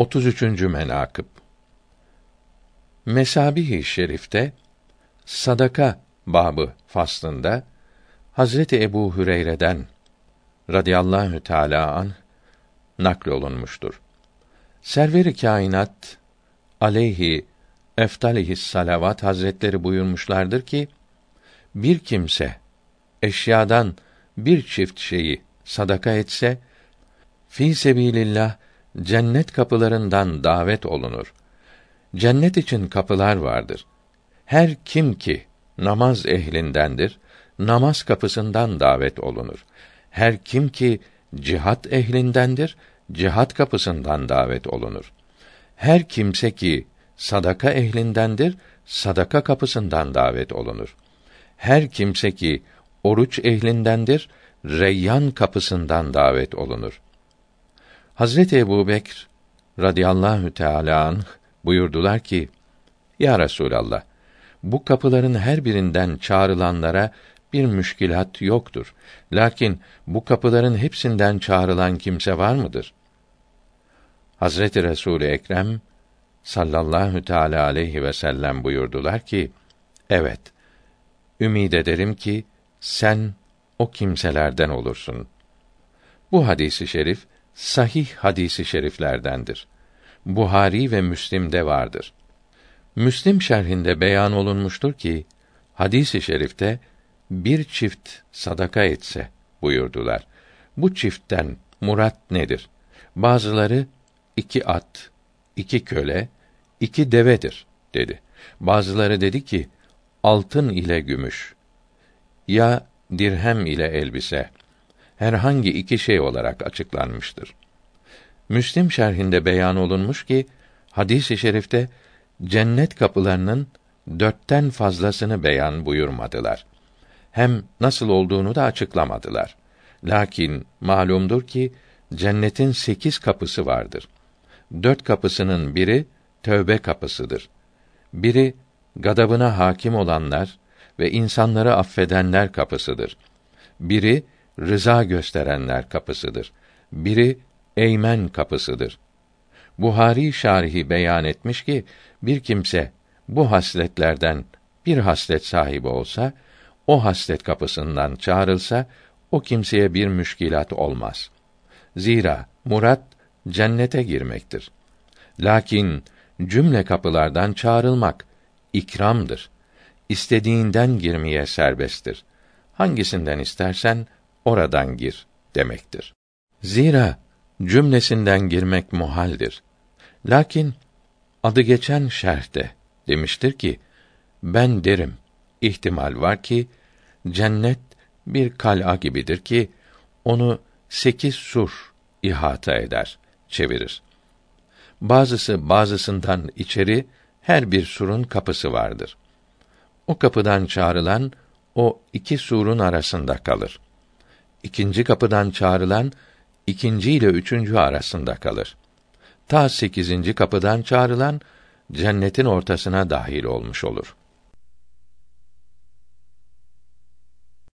33. menakıb Mesabih-i Şerif'te sadaka babı faslında Hazreti Ebu Hüreyre'den radıyallahu teala an naklolunmuştur. Server-i kainat aleyhi eftalihi's salavat hazretleri buyurmuşlardır ki bir kimse eşyadan bir çift şeyi sadaka etse fi sebilillah cennet kapılarından davet olunur. Cennet için kapılar vardır. Her kim ki namaz ehlindendir, namaz kapısından davet olunur. Her kim ki cihat ehlindendir, cihat kapısından davet olunur. Her kimse ki sadaka ehlindendir, sadaka kapısından davet olunur. Her kimse ki oruç ehlindendir, Reyyan kapısından davet olunur. Hazreti Ebu Bekr radıyallahu teâlâ anh buyurdular ki, Ya Resûlallah, bu kapıların her birinden çağrılanlara bir müşkilat yoktur. Lakin bu kapıların hepsinden çağrılan kimse var mıdır? Hazreti Resul Ekrem sallallahu teala aleyhi ve sellem buyurdular ki: Evet. Ümid ederim ki sen o kimselerden olursun. Bu hadisi şerif sahih hadisi şeriflerdendir. Buhari ve Müslim'de vardır. Müslim şerhinde beyan olunmuştur ki hadisi şerifte bir çift sadaka etse buyurdular. Bu çiftten murat nedir? Bazıları iki at, iki köle, iki devedir dedi. Bazıları dedi ki altın ile gümüş ya dirhem ile elbise herhangi iki şey olarak açıklanmıştır. Müslim şerhinde beyan olunmuş ki hadis-i şerifte cennet kapılarının dörtten fazlasını beyan buyurmadılar. Hem nasıl olduğunu da açıklamadılar. Lakin malumdur ki cennetin sekiz kapısı vardır. Dört kapısının biri tövbe kapısıdır. Biri gadabına hakim olanlar ve insanları affedenler kapısıdır. Biri rıza gösterenler kapısıdır. Biri Eymen kapısıdır. Buhari şarihi beyan etmiş ki bir kimse bu hasletlerden bir haslet sahibi olsa o haslet kapısından çağrılsa o kimseye bir müşkilat olmaz. Zira murat cennete girmektir. Lakin cümle kapılardan çağrılmak ikramdır. İstediğinden girmeye serbesttir. Hangisinden istersen oradan gir demektir. Zira cümlesinden girmek muhaldir. Lakin adı geçen şerhte demiştir ki ben derim ihtimal var ki cennet bir kal'a gibidir ki onu sekiz sur ihata eder, çevirir. Bazısı bazısından içeri her bir surun kapısı vardır. O kapıdan çağrılan o iki surun arasında kalır. İkinci kapıdan çağrılan ikinci ile üçüncü arasında kalır. Ta sekizinci kapıdan çağrılan cennetin ortasına dahil olmuş olur.